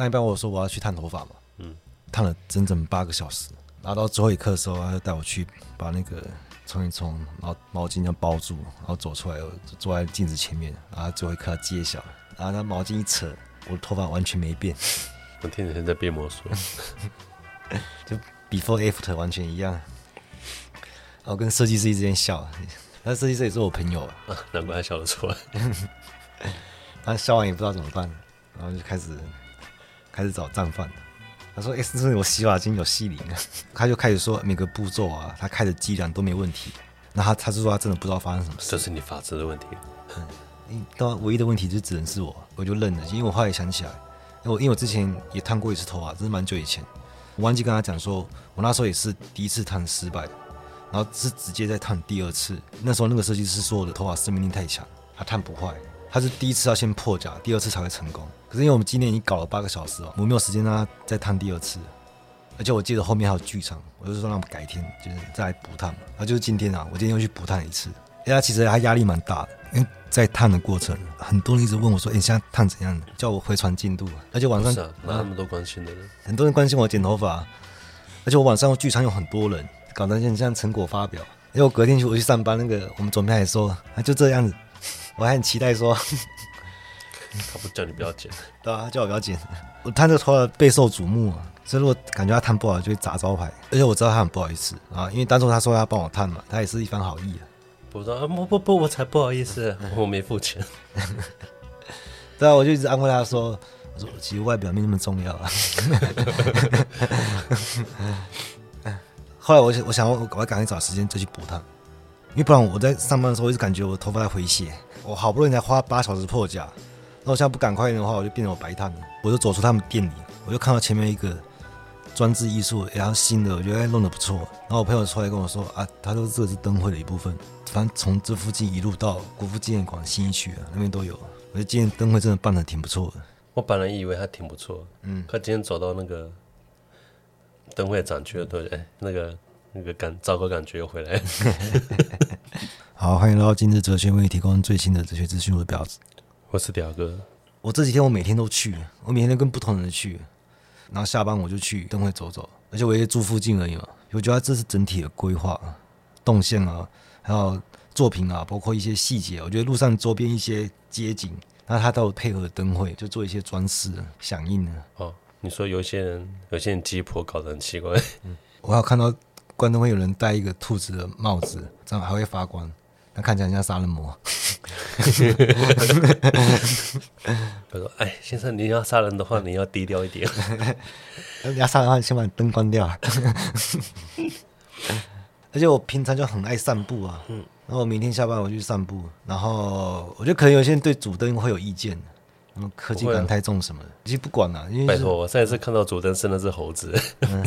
上一班我说我要去烫头发嘛，嗯，烫了整整八个小时，然后到最后一刻的时候，他就带我去把那个冲一冲，然后毛巾这样包住，然后走出来，坐在镜子前面，然后最后一刻要揭晓，然后他毛巾一扯，我的头发完全没变，我听着在变魔术，就 before after 完全一样，然后跟设计师一直在笑，那设计师也是我朋友啊，难怪他笑得出来，他笑完也不知道怎么办，然后就开始。开始找战犯，他说：“哎、欸，是不是我洗发精有细灵啊？” 他就开始说每个步骤啊，他开的剂量都没问题。那他他是说他真的不知道发生什么事。这是你发质的问题。嗯，到唯一的问题就只能是我，我就愣了，因为我后来想起来，因为我因为我之前也烫过一次头发，这是蛮久以前，我忘记跟他讲说，我那时候也是第一次烫失败，然后是直接在烫第二次。那时候那个设计师说我的头发生命力太强，他烫不坏。他是第一次要先破甲，第二次才会成功。可是因为我们今天已经搞了八个小时了，我没有时间让他再烫第二次。而且我记得后面还有剧场，我就说让我们改天就是再来补烫。然后就是今天啊，我今天又去补烫一次。因为他其实他压力蛮大的，因为在烫的过程，很多人一直问我说：“哎、欸，你现在烫怎样？”叫我回传进度。而且晚上，哪那么多关心的人？很多人关心我剪头发。而且我晚上剧场有很多人，搞得像像成果发表。因为我隔天去我去上班，那个我们总编还说，啊就这样子。我还很期待说，他不叫你不要剪，对啊，他叫我不要剪。我烫这个头发备受瞩目啊，所以如果感觉他烫不好，就会砸招牌。而且我知道他很不好意思啊，因为当初他说他帮我烫嘛，他也是一番好意啊。不知道，不不不，我才不好意思，我没付钱。对啊，我就一直安慰他说，我说其实外表没那么重要啊。后来我想，我想我我赶快找时间再去补烫。因为不然我在上班的时候，我一直感觉我头发在回血。我好不容易才花八小时破甲，那我现在不赶快一点的话，我就变成我白炭了。我就走出他们店里，我就看到前面一个专制艺术，然后新的，我觉得弄得不错。然后我朋友出来跟我说啊，他说这个是灯会的一部分，反正从这附近一路到国父纪念馆、新一区啊那边都有。我觉得今天灯会真的办的挺不错的。我本来以为他挺不错，嗯，他今天走到那个灯会展区了，对，不对，那个。那个感糟糕感觉又回来。好，欢迎来到今日哲学，为你提供最新的哲学资讯。我的表子，我是表哥。我这几天我每天都去，我每天都跟不同的人去，然后下班我就去灯会走走，而且我也住附近而已嘛。我觉得这是整体的规划、动线啊，还有作品啊，包括一些细节。我觉得路上周边一些街景，那它都有配合灯会，就做一些装饰、响应啊。哦，你说有些人，有些人鸡婆搞得很奇怪。嗯，我还有看到。关灯会有人戴一个兔子的帽子，这样还会发光，那看起来像杀人魔。他说：“哎，先生，你要杀人的话，你要低调一点。你 要杀人的话，先把灯关掉。而且我平常就很爱散步啊，嗯，然后我明天下班我去散步，然后我觉得可能有些人对主灯会有意见，科技感太重什么的，其实不管了，因为、就是、拜托，我上一次看到主灯是那只猴子。嗯”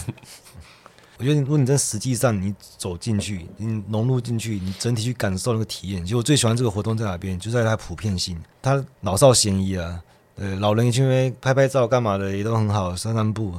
我觉得，如果你在实际上你走进去，你融入进去，你整体去感受那个体验。其实我最喜欢这个活动在哪边？就在它普遍性，它老少咸宜啊。呃，老人去那边拍拍照干嘛的也都很好，散散步。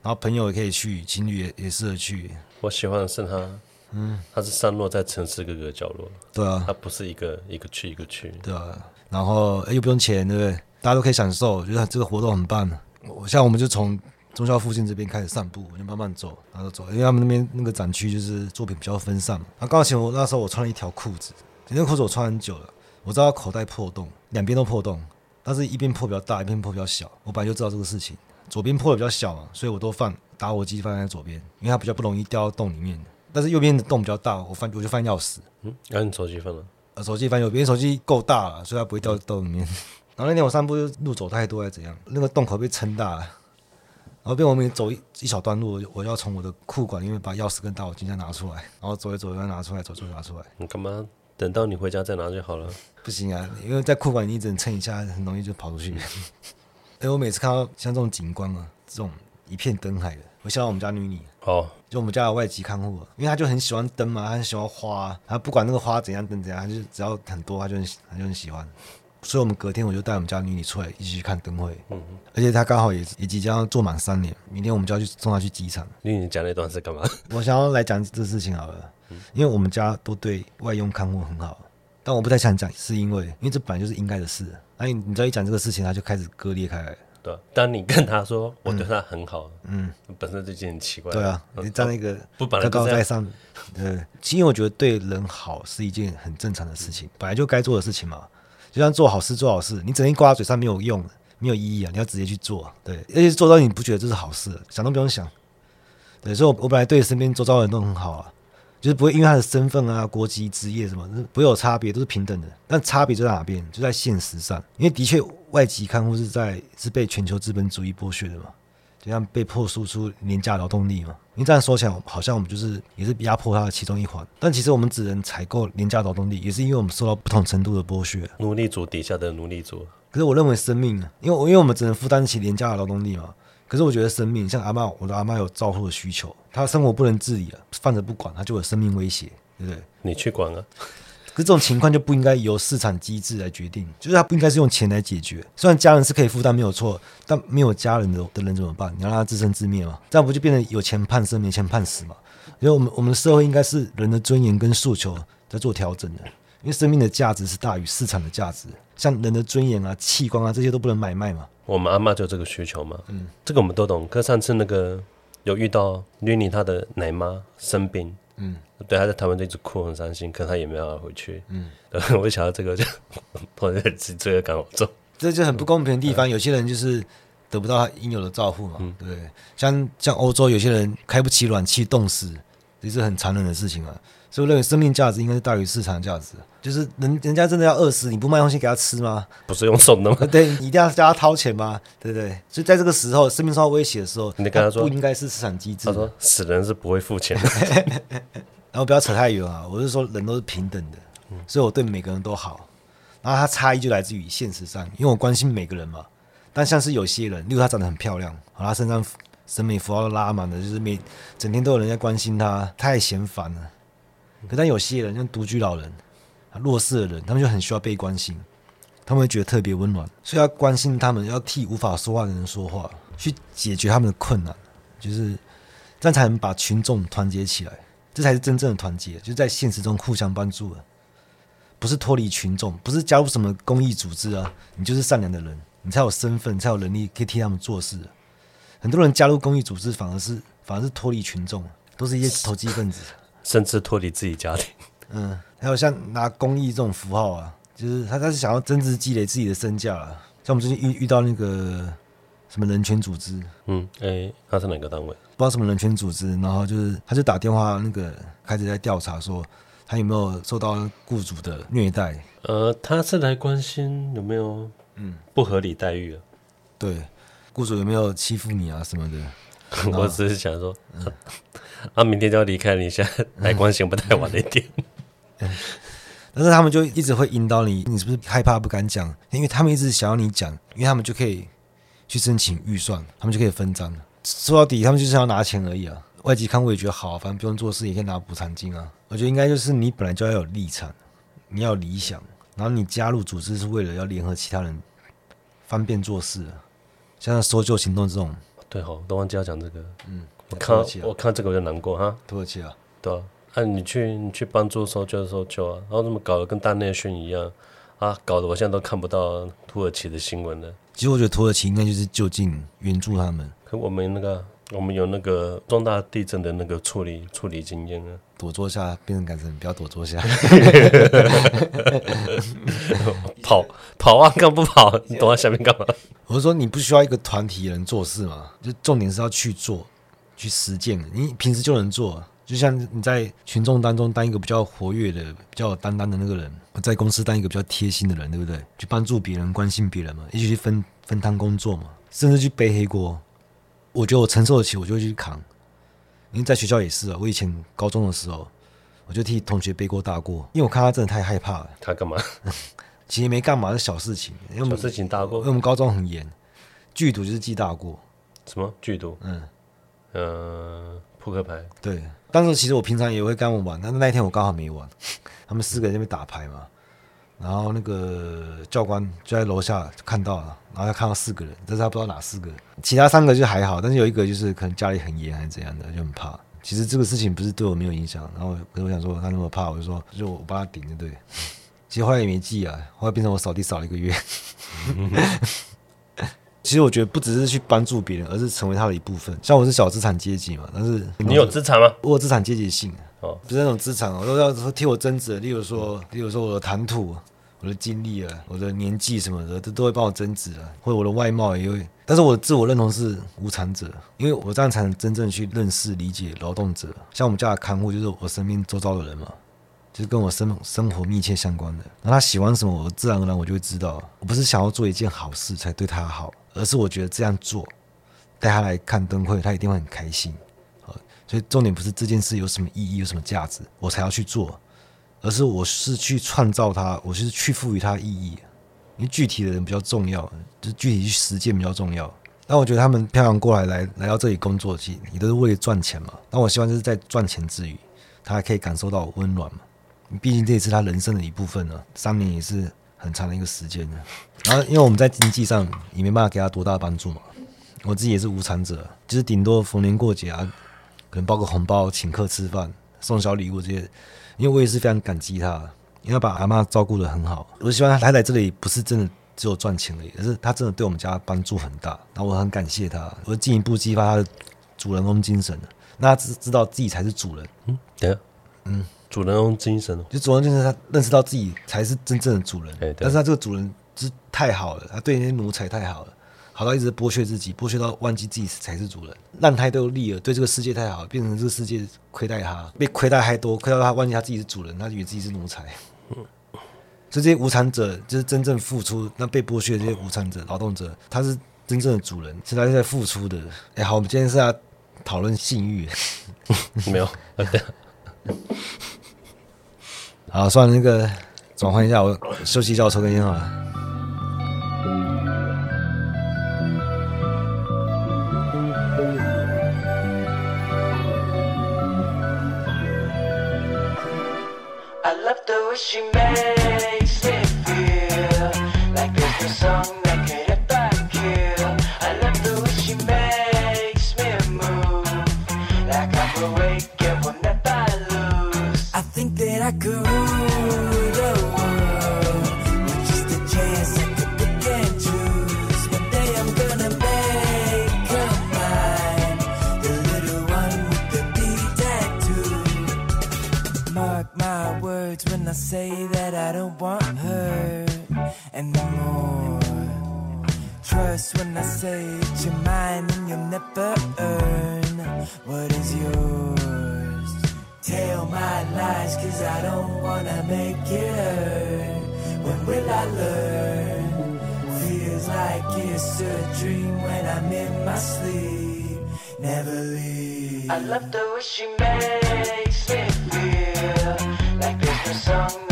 然后朋友也可以去，情侣也也适合去。我喜欢的是它，嗯，它是散落在城市各个角落。对啊，它不是一个一个区一个区。对啊，然后又不用钱，对不对？大家都可以享受，我觉得这个活动很棒。我像我们就从。中校附近这边开始散步，我就慢慢走，然后走，因为他们那边那个展区就是作品比较分散嘛。然后刚好我那时候我穿了一条裤子，那条裤子我穿很久了，我知道口袋破洞，两边都破洞，但是一边破比较大，一边破比较小。我本来就知道这个事情，左边破的比较小嘛，所以我都放打火机放在左边，因为它比较不容易掉到洞里面。但是右边的洞比较大，我放我就放钥匙。嗯，然后你手机放了？呃，手机放右边，手机够大了，所以它不会掉到洞里面。然后那天我散步就路走太多还是怎样，那个洞口被撑大了。然后被我们走一一小段路，我要从我的裤管里面把钥匙跟打火机再拿出来，然后走一走再拿出来，走走拿出来。你干嘛？等到你回家再拿就好了。不行啊，因为在裤管你一直蹭一下，很容易就跑出去。哎，我每次看到像这种景观啊，这种一片灯海的，我想到我们家女女哦，就我们家的外籍看护，因为她就很喜欢灯嘛，她很喜欢花，她不管那个花怎样灯怎样，她就只要很多，她就很她就很喜欢。所以，我们隔天我就带我们家女女出来一起去看灯会。嗯，而且她刚好也也即将要做满三年，明天我们就要去送她去机场。女女讲那段是干嘛？我想要来讲这事情好了，因为我们家都对外佣看护很好，但我不太想讲，是因为因为这本来就是应该的事。那你你知道一讲这个事情，他就开始割裂开来。对、啊，当你跟他说我对他很好，嗯，本身这件很奇怪。对啊，你站那个 不高高在上，对，其实我觉得对人好是一件很正常的事情，本来就该做的事情嘛。就像做好事做好事，你整天挂在嘴上没有用，没有意义啊！你要直接去做，对，而且做到你不觉得这是好事，想都不用想。对，所以我我本来对身边周遭的人都很好啊。就是不会因为他的身份啊、国籍、职业什么，不会有差别，都是平等的。但差别在哪边？就在现实上。因为的确，外籍看护是在是被全球资本主义剥削的嘛，就像被迫输出廉价劳动力嘛。因为这样说起来，好像我们就是也是压迫他的其中一环。但其实我们只能采购廉价劳动力，也是因为我们受到不同程度的剥削。奴隶主底下的奴隶主。可是我认为生命啊，因为因为我们只能负担起廉价的劳动力嘛。可是我觉得生命，像阿妈，我的阿妈有照护的需求，她生活不能自理了，放着不管，她就有生命威胁，对不对？你去管啊！可是这种情况就不应该由市场机制来决定，就是他不应该是用钱来解决。虽然家人是可以负担没有错，但没有家人的的人怎么办？你要让他自生自灭嘛？这样不就变成有钱判生，没钱判死嘛？因为我们我们的社会应该是人的尊严跟诉求在做调整的，因为生命的价值是大于市场的价值，像人的尊严啊、器官啊这些都不能买卖嘛。我们阿嬷就这个需求嘛，嗯，这个我们都懂。可上次那个有遇到妮妮她的奶妈生病，嗯，对，他在台湾就一直哭很伤心，可他也没办法回去，嗯，我一想到这个就，突然就罪恶感好重，这就很不公平的地方。有些人就是得不到他应有的照顾嘛，对，像像欧洲有些人开不起暖气冻死，这是很残忍的事情啊。所以我认为生命价值应该是大于市场价值，就是人人家真的要饿死，你不卖东西给他吃吗？不是用送的吗？对，你一定要叫他掏钱吗？对不对？所以在这个时候，生命受到威胁的时候，你跟他说不应该是市场机制。他说死人是不会付钱的。然后不要扯太远啊，我是说人都是平等的，所以我对每个人都好。然后他差异就来自于现实上，因为我关心每个人嘛。但像是有些人，例如他长得很漂亮，好，他身上审美符号都拉满了，就是每整天都有人在关心他，太嫌烦了。可但有些人像独居老人、弱势的人，他们就很需要被关心，他们会觉得特别温暖，所以要关心他们，要替无法说话的人说话，去解决他们的困难，就是这样才能把群众团结起来，这才是真正的团结，就是在现实中互相帮助了，不是脱离群众，不是加入什么公益组织啊，你就是善良的人，你才有身份，才有能力可以替他们做事。很多人加入公益组织，反而是反而是脱离群众，都是一些投机分子。甚至脱离自己家庭，嗯，还有像拿公益这种符号啊，就是他他是想要增值积累自己的身价啊。像我们最近遇遇到那个什么人权组织，嗯，哎、欸，他是哪个单位？不知道什么人权组织，然后就是他就打电话那个开始在调查，说他有没有受到雇主的虐待。呃，他是来关心有没有嗯不合理待遇啊？对，雇主有没有欺负你啊什么的？我只是想说。嗯啊，明天就要离开你，现在 来关心不太晚了一点。嗯，但是他们就一直会引导你，你是不是害怕不敢讲？因为他们一直想要你讲，因为他们就可以去申请预算，他们就可以分赃。说到底，他们就是要拿钱而已啊。外籍看我也觉得好，反正不用做事也可以拿补偿金啊。我觉得应该就是你本来就要有立场，你要有理想，然后你加入组织是为了要联合其他人，方便做事。啊像搜救行动这种，对吼，都忘记要讲这个，嗯。我看我看这个我就难过哈，土耳其啊，对啊，啊你去你去帮助搜救的搜救啊，然后怎么搞得跟大内训一样啊，搞得我现在都看不到土耳其的新闻了。其实我觉得土耳其应该就是就近援助他们，可我们那个我们有那个重大地震的那个处理处理经验啊，躲坐下变成改成不要躲坐下，跑跑啊干不跑？你躲在下面干嘛？我是说你不需要一个团体人做事嘛，就重点是要去做。去实践，你平时就能做，就像你在群众当中当一个比较活跃的、比较有担当的那个人，在公司当一个比较贴心的人，对不对？去帮助别人、关心别人嘛，一起去分分摊工作嘛，甚至去背黑锅。我觉得我承受得起，我就会去扛。因为在学校也是啊，我以前高中的时候，我就替同学背过大过，因为我看他真的太害怕了。他干嘛？其实没干嘛，是小事情。因为小事情大过，因为我们高中很严，剧毒就是记大过。什么剧毒？嗯。呃，扑克牌对，但是其实我平常也会跟他们玩，但是那一天我刚好没玩，他们四个人在那边打牌嘛，然后那个教官就在楼下看到了，然后他看到四个人，但是他不知道哪四个，其他三个就还好，但是有一个就是可能家里很严还是怎样的，就很怕。其实这个事情不是对我没有影响，然后可是我想说他那么怕，我就说就我帮他顶着对，其实后来也没记啊，后来变成我扫地扫了一个月。其其实我觉得不只是去帮助别人，而是成为他的一部分。像我是小资产阶级嘛，但是你有资产吗？我有资产阶级性哦，不是那种资产哦，都要替我增值。例如说，例如说我的谈吐、我的经历啊、我的年纪什么的，都都会帮我增值啊，或者我的外貌也会。但是我的自我认同是无产者，因为我这样才能真正去认识、理解劳动者。像我们家的看护，就是我身边周遭的人嘛。就是跟我生生活密切相关的，那他喜欢什么，我自然而然我就会知道。我不是想要做一件好事才对他好，而是我觉得这样做带他来看灯会，他一定会很开心。所以重点不是这件事有什么意义、有什么价值，我才要去做，而是我是去创造它，我是去赋予它意义。因为具体的人比较重要，就具体去实践比较重要。但我觉得他们漂洋过来来来到这里工作，其实你都是为了赚钱嘛。但我希望就是在赚钱之余，他还可以感受到温暖嘛。毕竟这也是他人生的一部分了，三年也是很长的一个时间了。然后，因为我们在经济上也没办法给他多大的帮助嘛，我自己也是无产者，就是顶多逢年过节啊，可能包个红包、请客吃饭、送小礼物这些。因为我也是非常感激他，因为他把阿妈照顾得很好。我希望他来这里不是真的只有赚钱而已，而是他真的对我们家帮助很大。那我很感谢他，我进一步激发他的主人翁精神。那他知知道自己才是主人。嗯，对，嗯。主人翁精神，就主人精神他认识到自己才是真正的主人，但是他这个主人是太好了，他对那些奴才太好了，好到一直剥削自己，剥削到忘记自己才是主人，烂胎都立了，对这个世界太好，变成这个世界亏待他，被亏待太多，亏待他忘记他自己是主人，他以为自己是奴才。所以这些无产者就是真正付出，那被剥削的这些无产者、劳动者，他是真正的主人，是他是在付出的。哎，好，我们今天是要讨论性欲，没有。好，算了，那个转换一下，我休息一下，我抽根烟好了。say it's your mind and you'll never earn what is yours. Tell my lies, cause I don't wanna make it hurt. When will I learn? Feels like it's a dream when I'm in my sleep. Never leave. I love the way she makes me feel like there's no song.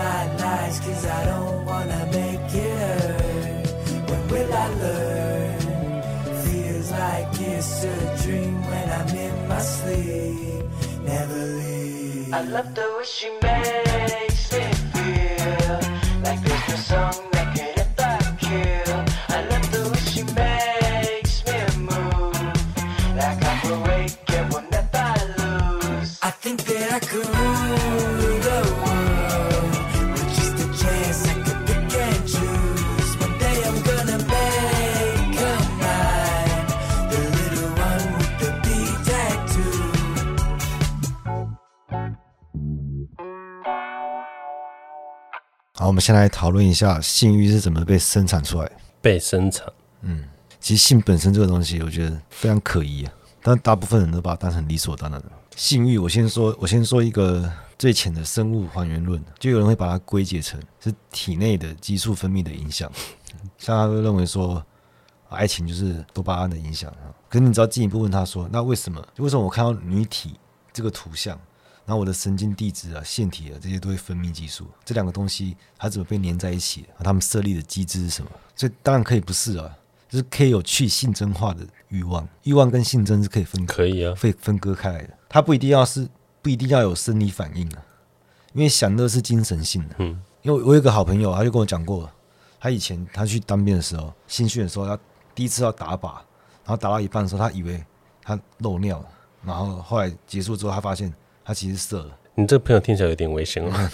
my lies, cause I don't wanna make it hurt. When will I learn? Feels like it's a dream when I'm in my sleep. Never leave. I love the way she makes me feel like there's no song. 好，我们先来讨论一下性欲是怎么被生产出来。被生产，嗯，其实性本身这个东西，我觉得非常可疑啊。但大部分人都把它当成理所当然的。性欲，我先说，我先说一个最浅的生物还原论，就有人会把它归结成是体内的激素分泌的影响。像他会认为说，爱情就是多巴胺的影响啊。可是你只要进一步问他说，那为什么？为什么我看到女体这个图像？然后我的神经递质啊、腺体啊这些都会分泌激素。这两个东西它怎么被粘在一起？它们设立的机制是什么？所以当然可以不是啊，就是可以有去性征化的欲望，欲望跟性征是可以分可以啊，可以分割开来的。它不一定要是不一定要有生理反应啊，因为享乐是精神性的。嗯，因为我有一个好朋友，他就跟我讲过，他以前他去当兵的时候，新训的时候，他第一次要打靶，然后打到一半的时候，他以为他漏尿了。然后后来结束之后，他发现他其实射了。你这个朋友听起来有点危险哦，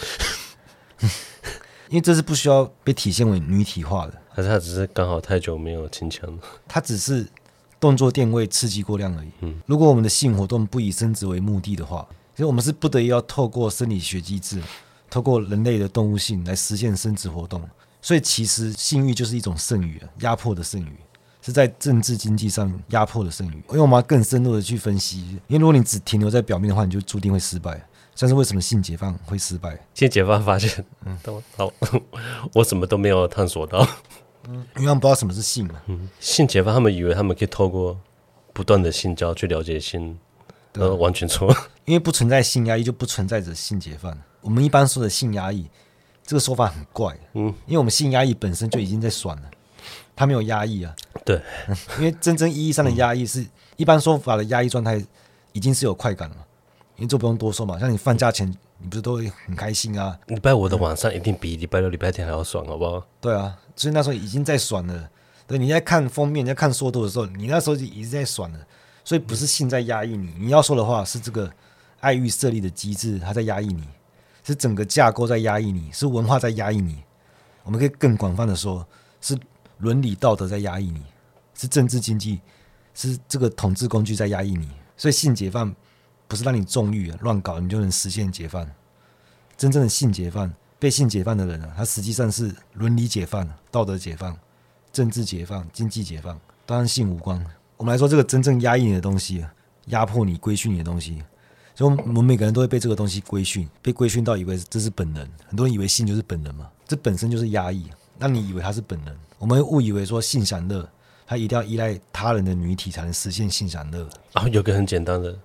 因为这是不需要被体现为女体化的，还是他只是刚好太久没有清枪了？他只是动作电位刺激过量而已。嗯，如果我们的性活动不以生殖为目的的话，其实我们是不得已要透过生理学机制，透过人类的动物性来实现生殖活动。所以其实性欲就是一种剩余，压迫的剩余。是在政治经济上压迫的剩余，因为我们要更深入的去分析。因为如果你只停留在表面的话，你就注定会失败。像是为什么性解放会失败？性解放发现，嗯，好，我什么都没有探索到，嗯，因为他们不知道什么是性嘛。嗯，性解放，他们以为他们可以透过不断的性交去了解性，呃，完全错。因为不存在性压抑，就不存在着性解放。我们一般说的性压抑，这个说法很怪，嗯，因为我们性压抑本身就已经在爽了。他没有压抑啊，对，因为真正意义上的压抑是一般说法的压抑状态，已经是有快感了，因为这不用多说嘛。像你放假前，你不是都会很开心啊？礼拜五的晚上一定比礼拜六、礼拜天还要爽，好不好？对啊，所以那时候已经在爽了。对，你在看封面、你在看缩图的时候，你那时候就已经在爽了。所以不是性在压抑你，你要说的话是这个爱欲设立的机制，它在压抑你，是整个架构在压抑你，是文化在压抑你。我们可以更广泛的说，是。伦理道德在压抑你，是政治经济，是这个统治工具在压抑你。所以性解放不是让你纵欲乱搞，你就能实现解放。真正的性解放，被性解放的人啊，他实际上是伦理解放、道德解放、政治解放、经济解放，当然性无关。我们来说，这个真正压抑你的东西，压迫你、规训你的东西，所以我们每个人都会被这个东西规训，被规训到以为这是本能。很多人以为性就是本能嘛，这本身就是压抑。那你以为它是本能？我们误以为说性享乐，它一定要依赖他人的女体才能实现性享乐。啊，有个很简单的，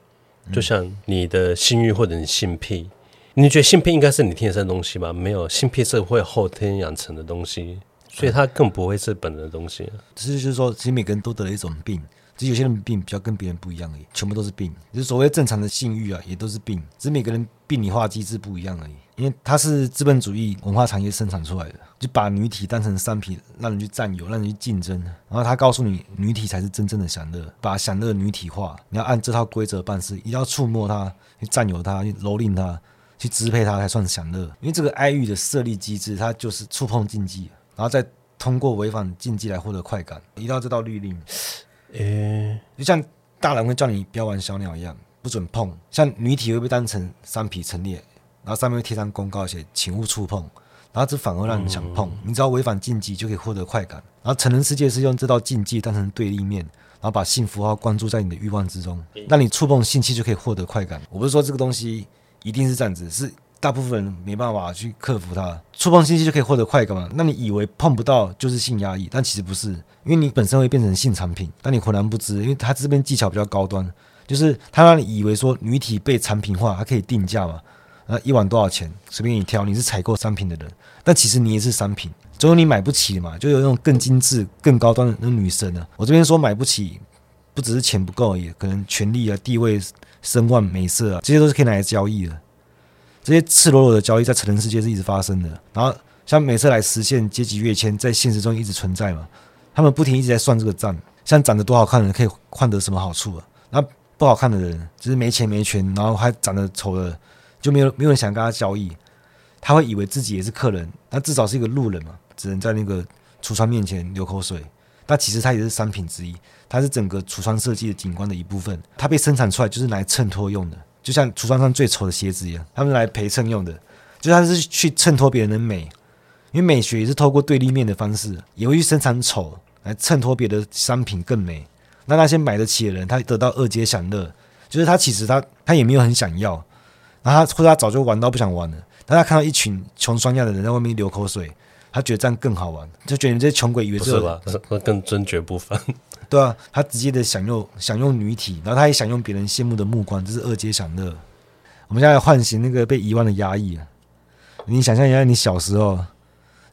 就像你的性欲或者你性癖，你觉得性癖应该是你天生的东西吗？没有，性癖是会后天养成的东西，所以它更不会是本能的东西。只是就是说，其实每个人都得了一种病。只是有些人病比较跟别人不一样而已，全部都是病。就是所谓正常的性欲啊，也都是病，只是每个人病理化机制不一样而已。因为它是资本主义文化产业生产出来的，就把女体当成商品，让人去占有，让人去竞争。然后他告诉你，女体才是真正的享乐，把享乐女体化。你要按这套规则办事，一定要触摸它，去占有它，去蹂躏它，去支配它，才算享乐。因为这个爱欲的设立机制，它就是触碰禁忌，然后再通过违反禁忌来获得快感。一到这道律令。诶、欸，就像大人会叫你不要玩小鸟一样，不准碰。像女体会被当成商品陈列，然后上面会贴上公告写“请勿触碰”，然后这反而让你想碰。嗯、你只要违反禁忌就可以获得快感。然后成人世界是用这道禁忌当成对立面，然后把性符号关注在你的欲望之中，让你触碰性器就可以获得快感。我不是说这个东西一定是这样子，是。大部分人没办法去克服它，触碰性器就可以获得快感嘛？那你以为碰不到就是性压抑，但其实不是，因为你本身会变成性产品，但你浑然不知，因为它这边技巧比较高端，就是它让你以为说女体被产品化，它可以定价嘛？那一晚多少钱？随便你挑，你是采购商品的人，但其实你也是商品，总有你买不起的嘛，就有那种更精致、更高端的那种女生呢。我这边说买不起，不只是钱不够而已，可能权力啊、地位、声望、美色啊，这些都是可以拿来交易的。这些赤裸裸的交易在成人世界是一直发生的，然后像美色来实现阶级跃迁，在现实中一直存在嘛，他们不停一直在算这个账，像长得多好看的人可以换得什么好处啊？那不好看的人，就是没钱没权，然后还长得丑的，就没有没有人想跟他交易，他会以为自己也是客人，他至少是一个路人嘛，只能在那个橱窗面前流口水，但其实他也是商品之一，它是整个橱窗设计的景观的一部分，它被生产出来就是来衬托用的。就像橱窗上最丑的鞋子一样，他们来陪衬用的，就他是去衬托别人的美，因为美学也是透过对立面的方式，也会去生产丑来衬托别的商品更美。那那些买得起的人，他得到二阶享乐，就是他其实他他也没有很想要，然后他或者他早就玩到不想玩了，但他看到一群穷酸样的人在外面流口水，他觉得这样更好玩，就觉得你这些穷鬼以为是吧？那更尊爵不凡。对啊，他直接的享用享用女体，然后他也享用别人羡慕的目光，这是二阶享乐。我们现在唤醒那个被遗忘的压抑啊！你想象一下，你小时候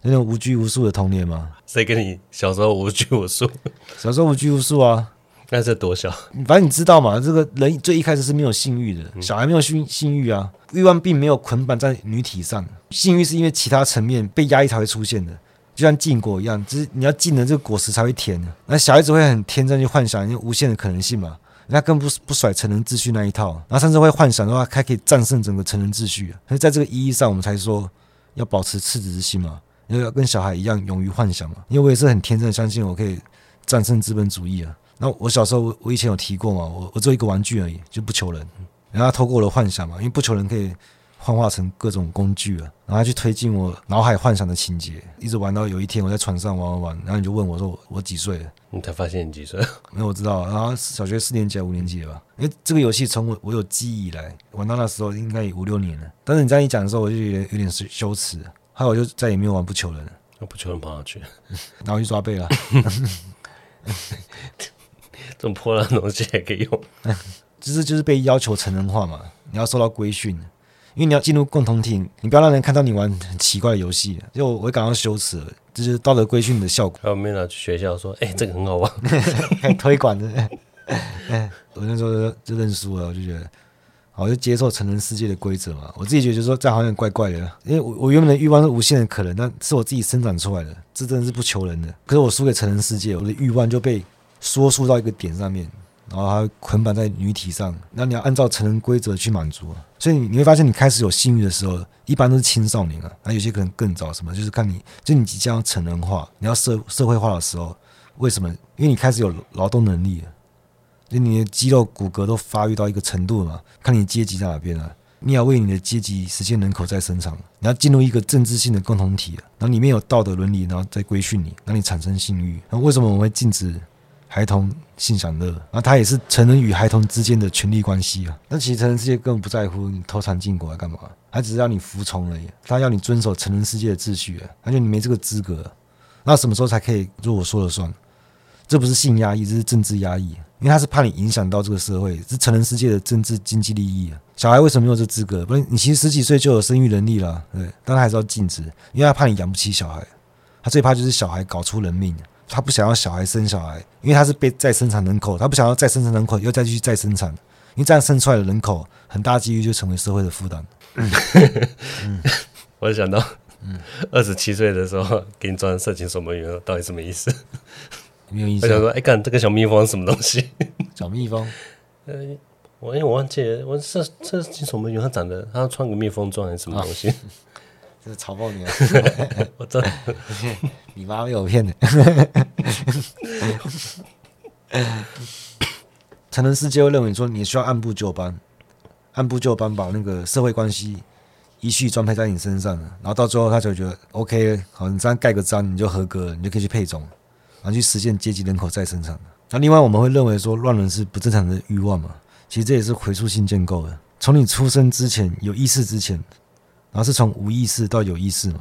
那种无拘无束的童年吗？谁跟你小时候无拘无束？小时候无拘无束啊！那是多小？反正你知道嘛，这个人最一开始是没有性欲的，小孩没有性性欲啊，欲望并没有捆绑在女体上，性欲是因为其他层面被压抑才会出现的，就像禁果一样，只是你要禁了这个果实才会甜。那小孩子会很天真去幻想，因为无限的可能性嘛，人家更不不甩成人秩序那一套，然后甚至会幻想的话，还可以战胜整个成人秩序。所以在这个意义上，我们才说要保持赤子之心嘛，要跟小孩一样勇于幻想嘛，因为我也是很天真的相信我可以战胜资本主义啊。那我小时候，我以前有提过嘛，我我做一个玩具而已，就不求人。然后他透过我的幻想嘛，因为不求人可以幻化成各种工具啊，然后他去推进我脑海幻想的情节，一直玩到有一天我在船上玩玩玩，然后你就问我说我，我几岁了？你才发现你几岁？没有，我知道，然后小学四年级还五年级了吧？因为这个游戏从我我有记忆以来玩到那时候应该有五六年了。但是你这样一讲的时候，我就有点有点羞耻，后来我就再也没有玩不求人了。那不求人跑哪去？然后去抓背了。这种破烂东西也可以用，就是就是被要求成人化嘛，你要受到规训，因为你要进入共同体，你不要让人看到你玩很奇怪的游戏，就我会感到羞耻，这就是道德规训的效果。还有没有拿去学校说，哎、欸，这个很好玩，推广的。我那时候就认输了，我就觉得，好，我就接受成人世界的规则嘛。我自己觉得就是说这样好像怪怪的，因为我我原本的欲望是无限的可能，但是我自己生长出来的，这真的是不求人的。可是我输给成人世界，我的欲望就被。缩缩到一个点上面，然后还捆绑在女体上，那你要按照成人规则去满足。所以你会发现，你开始有性欲的时候，一般都是青少年啊，那有些可能更早。什么？就是看你，就你即将成人化，你要社社会化的时候，为什么？因为你开始有劳动能力了，就你的肌肉骨骼都发育到一个程度了嘛。看你阶级在哪边了，你要为你的阶级实现人口再生产，你要进入一个政治性的共同体，然后里面有道德伦理，然后再规训你，让你产生性欲。那为什么我们会禁止？孩童性享乐，那他也是成人与孩童之间的权利关系啊。那其实成人世界根本不在乎你偷藏禁果来干嘛，他只是要你服从而已。他要你遵守成人世界的秩序，而且你没这个资格。那什么时候才可以做我说了算？这不是性压抑，这是政治压抑，因为他是怕你影响到这个社会，是成人世界的政治经济利益啊。小孩为什么没有这资格？不是你其实十几岁就有生育能力了，对，但他还是要禁止，因为他怕你养不起小孩。他最怕就是小孩搞出人命。他不想要小孩生小孩，因为他是被再生产人口，他不想要再生产人口，又再继续再生产，因为这样生出来的人口，很大几率就成为社会的负担。嗯，我就想到，嗯，二十七岁的时候给你装色情守门员，到底什么意思？没有意思。我想说，哎，看这个小蜜蜂是什么东西？小蜜蜂？呃，我因为我忘记了，我色色情守门员，他长得，他穿个蜜蜂装还是什么东西？哦是嘲讽你啊！我真的，你妈被我骗的。成人世界会认为说你需要按部就班，按部就班把那个社会关系依序装配在你身上，然后到最后他就觉得 OK，好，你这样盖个章你就合格了，你就可以去配种，然后去实现阶级人口再生产。那另外我们会认为说乱伦是不正常的欲望嘛？其实这也是回溯性建构的，从你出生之前有意识之前。然后是从无意识到有意识嘛，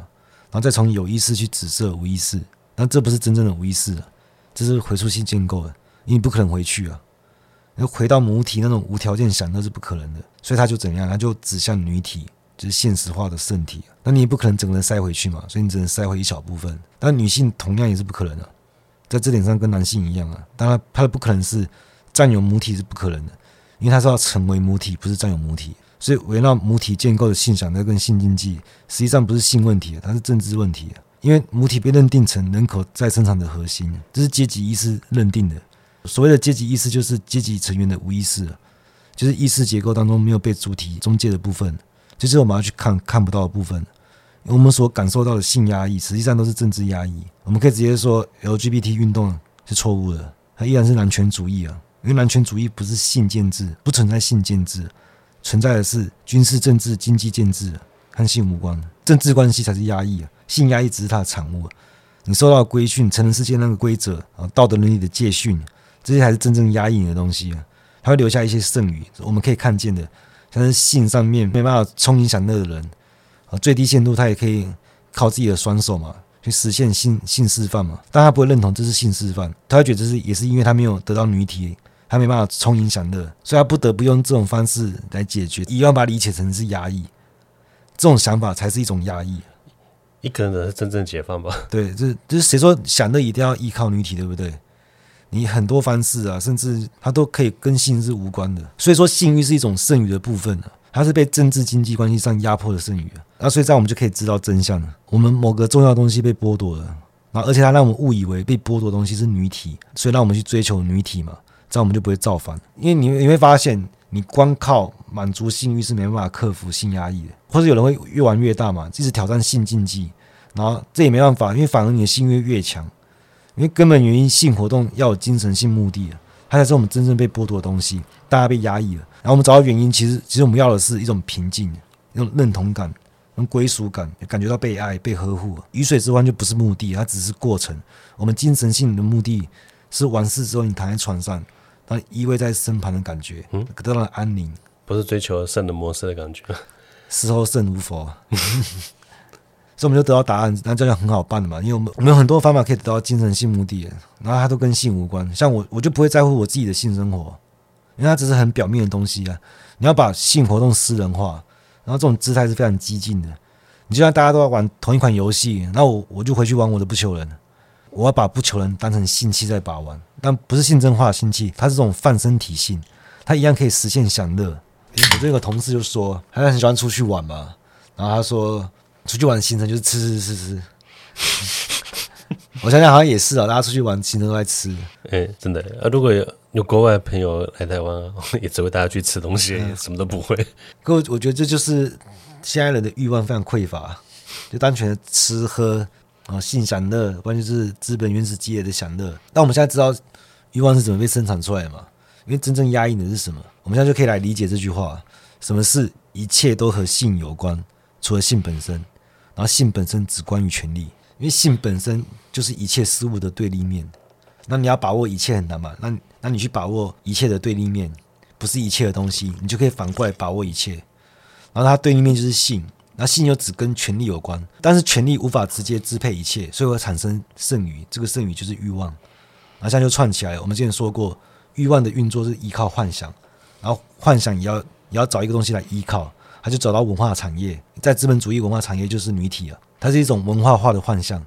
然后再从有意识去指涉无意识，那这不是真正的无意识了，这是回溯性建构的，因为你不可能回去啊，要回到母体那种无条件想那是不可能的，所以他就怎样，他就指向女体，就是现实化的圣体，那你也不可能整个人塞回去嘛，所以你只能塞回一小部分，但女性同样也是不可能的，在这点上跟男性一样啊，当然他的不可能是占有母体是不可能的，因为他是要成为母体，不是占有母体。所以围绕母体建构的性享乐跟性经济，实际上不是性问题，它是政治问题。因为母体被认定成人口再生产的核心，这是阶级意识认定的。所谓的阶级意识，就是阶级成员的无意识，就是意识结构当中没有被主体中介的部分，就是我们要去看看不到的部分。我们所感受到的性压抑，实际上都是政治压抑。我们可以直接说，LGBT 运动是错误的，它依然是男权主义啊，因为男权主义不是性建制，不存在性建制。存在的是军事、政治、经济建制，和性无关。政治关系才是压抑啊，性压抑只是它的产物。你受到规训、成人世界那个规则啊、道德伦理的戒训，这些才是真正压抑你的东西啊。它会留下一些剩余，我们可以看见的，像是性上面没办法充盈享乐的人啊，最低限度他也可以靠自己的双手嘛，去实现性性示范嘛。但他不会认同这是性示范，他会觉得这是也是因为他没有得到女体他没办法充盈享乐，所以他不得不用这种方式来解决，一样把它理解成是压抑。这种想法才是一种压抑。一个人的是真正解放吧？对，这就是谁说享乐一定要依靠女体，对不对？你很多方式啊，甚至它都可以跟性是无关的。所以说，性欲是一种剩余的部分啊，它是被政治经济关系上压迫的剩余啊。那所以这样我们就可以知道真相了：我们某个重要东西被剥夺了，然后而且它让我们误以为被剥夺的东西是女体，所以让我们去追求女体嘛。这样我们就不会造反，因为你你会发现，你光靠满足性欲是没办法克服性压抑的，或者有人会越玩越大嘛，一直挑战性禁忌，然后这也没办法，因为反而你的性欲越强，因为根本原因性活动要有精神性目的，它才是我们真正被剥夺的东西，大家被压抑了，然后我们找到原因，其实其实我们要的是一种平静，一种认同感，一种归属感，感觉到被爱、被呵护。鱼水之欢就不是目的，它只是过程。我们精神性的目的是完事之后，你躺在床上。他依偎在身旁的感觉，嗯，得到了安宁，不是追求圣的模式的感觉。事后圣无佛，所以我们就得到答案。那这样很好办的嘛，因为我们我们有很多方法可以得到精神性目的，然后它都跟性无关。像我，我就不会在乎我自己的性生活，因为它只是很表面的东西啊。你要把性活动私人化，然后这种姿态是非常激进的。你就像大家都要玩同一款游戏，那我我就回去玩我的不求人。我要把不求人当成性器在把玩，但不是性征化的性器，它是这种泛身体性，它一样可以实现享乐。我这个同事就说，他很喜欢出去玩嘛，然后他说出去玩的行程就是吃吃吃吃。我想想好像也是啊，大家出去玩行程都在吃。哎、欸，真的啊，如果有有国外朋友来台湾，也只会带他去吃东西，嗯、什么都不会。可我我觉得这就是现在人的欲望非常匮乏，就单纯的吃喝。啊，性享乐完全是资本原始积累的享乐。那我们现在知道欲望是怎么被生产出来的嘛？因为真正压抑的是什么？我们现在就可以来理解这句话：什么是一切都和性有关，除了性本身。然后性本身只关于权利，因为性本身就是一切事物的对立面。那你要把握一切很难嘛？那那你去把握一切的对立面，不是一切的东西，你就可以反过来把握一切。然后它对立面就是性。那性又只跟权力有关，但是权力无法直接支配一切，所以会产生剩余。这个剩余就是欲望。那现在就串起来了。我们之前说过，欲望的运作是依靠幻想，然后幻想也要也要找一个东西来依靠，他就找到文化产业。在资本主义文化产业就是女体啊，它是一种文化化的幻象，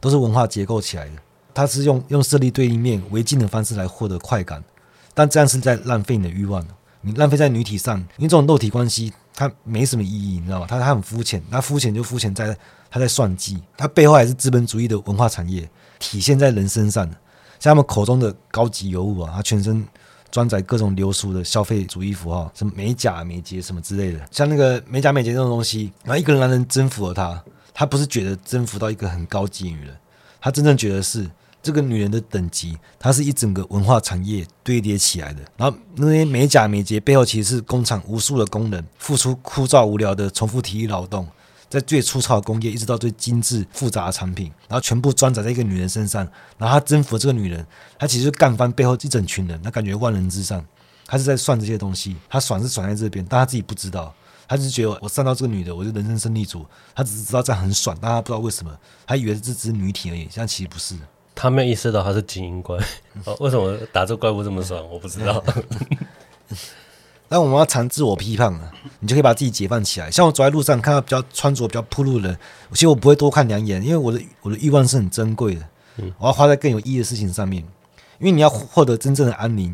都是文化结构起来的。它是用用设立对立面违禁的方式来获得快感，但这样是在浪费你的欲望。你浪费在女体上，因为这种肉体关系。它没什么意义，你知道吗？它它很肤浅，它肤浅就肤浅在它在算计，它背后还是资本主义的文化产业体现在人身上的，像他们口中的高级尤物啊，它全身装载各种流苏的消费主义符号，什么美甲美睫什么之类的，像那个美甲美睫这种东西，然后一个男人征服了她，他不是觉得征服到一个很高级女人，他真正觉得是。这个女人的等级，它是一整个文化产业堆叠起来的。然后那些美甲美睫背后，其实是工厂无数的工人付出枯燥无聊的重复体力劳动，在最粗糙的工业，一直到最精致复杂的产品，然后全部装载在一个女人身上。然后他征服这个女人，他其实是干翻背后一整群人，他感觉万人之上，他是在算这些东西。他爽是爽在这边，但他自己不知道，他只是觉得我上到这个女的，我就人生胜利组。他只是知道这样很爽，但他不知道为什么，他以为这只是女体而已，现在其实不是。他没有意识到他是精英怪，哦，为什么打这怪物这么爽？我不知道。那我们要常自我批判啊，你就可以把自己解放起来。像我走在路上看到比较穿着比较铺路的人，其实我不会多看两眼，因为我的我的欲望是很珍贵的，我要花在更有意义的事情上面。因为你要获得真正的安宁，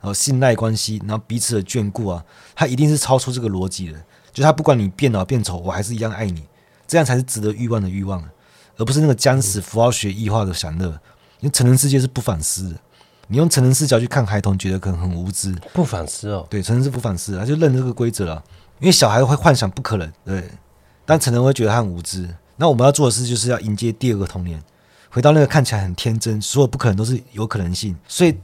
然后信赖关系，然后彼此的眷顾啊，它一定是超出这个逻辑的。就他不管你变老变丑，我还是一样爱你，这样才是值得欲望的欲望。而不是那个僵死符号学异化的享乐，因为成人世界是不反思的。你用成人视角去看孩童，觉得可能很无知，不反思哦。对，成人是不反思，他就认这个规则了。因为小孩会幻想不可能，对，但成人会觉得他很无知。那我们要做的事，就是要迎接第二个童年，回到那个看起来很天真，所有不可能都是有可能性。所以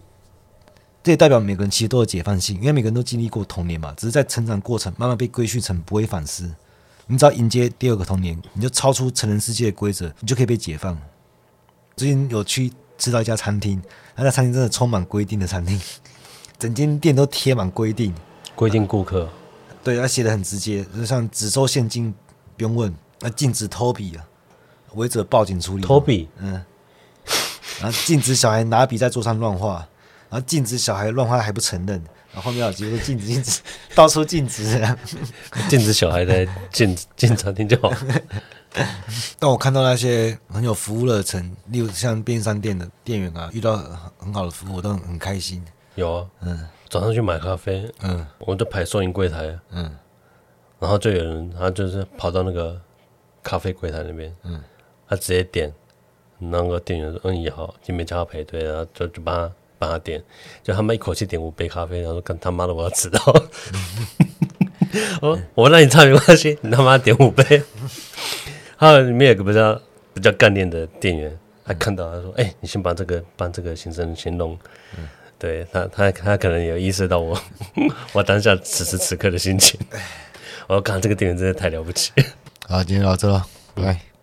这也代表每个人其实都有解放性，因为每个人都经历过童年嘛，只是在成长过程慢慢被规训成不会反思。你只要迎接第二个童年，你就超出成人世界的规则，你就可以被解放。最近有去吃到一家餐厅，那家餐厅真的充满规定的餐厅，整间店都贴满规定，规定顾客。对，他写的很直接，就像只收现金，不用问。那禁止偷笔啊，违者报警处理。偷笔，嗯。然后禁止小孩拿笔在桌上乱画，然然后禁止小孩乱画还不承认，然后后面有几个禁止禁止，到处禁止 禁止小孩在进进餐厅就好。但我看到那些很有服务热忱，例如像便利商店的店员啊，遇到很好的服务，我都很很开心。有啊，嗯，早上去买咖啡，嗯，我就排收银柜台，嗯，然后就有人，他就是跑到那个咖啡柜台那边，嗯，他直接点，那个店员说：“嗯，也好，就没叫他排队，然后就就帮他帮他点，就他们一口气点五杯咖啡，然后说：‘干他妈的，我要迟到。’我我让你唱没关系，你他妈点五杯。”还有里面有个比较比较干练的店员，他看到他说：“哎、欸，你先把这个帮这个先生先弄。嗯”对他他他可能有意识到我 我当下此时此刻的心情。我说：“刚这个店员真的太了不起。”好，今天到这了，拜拜。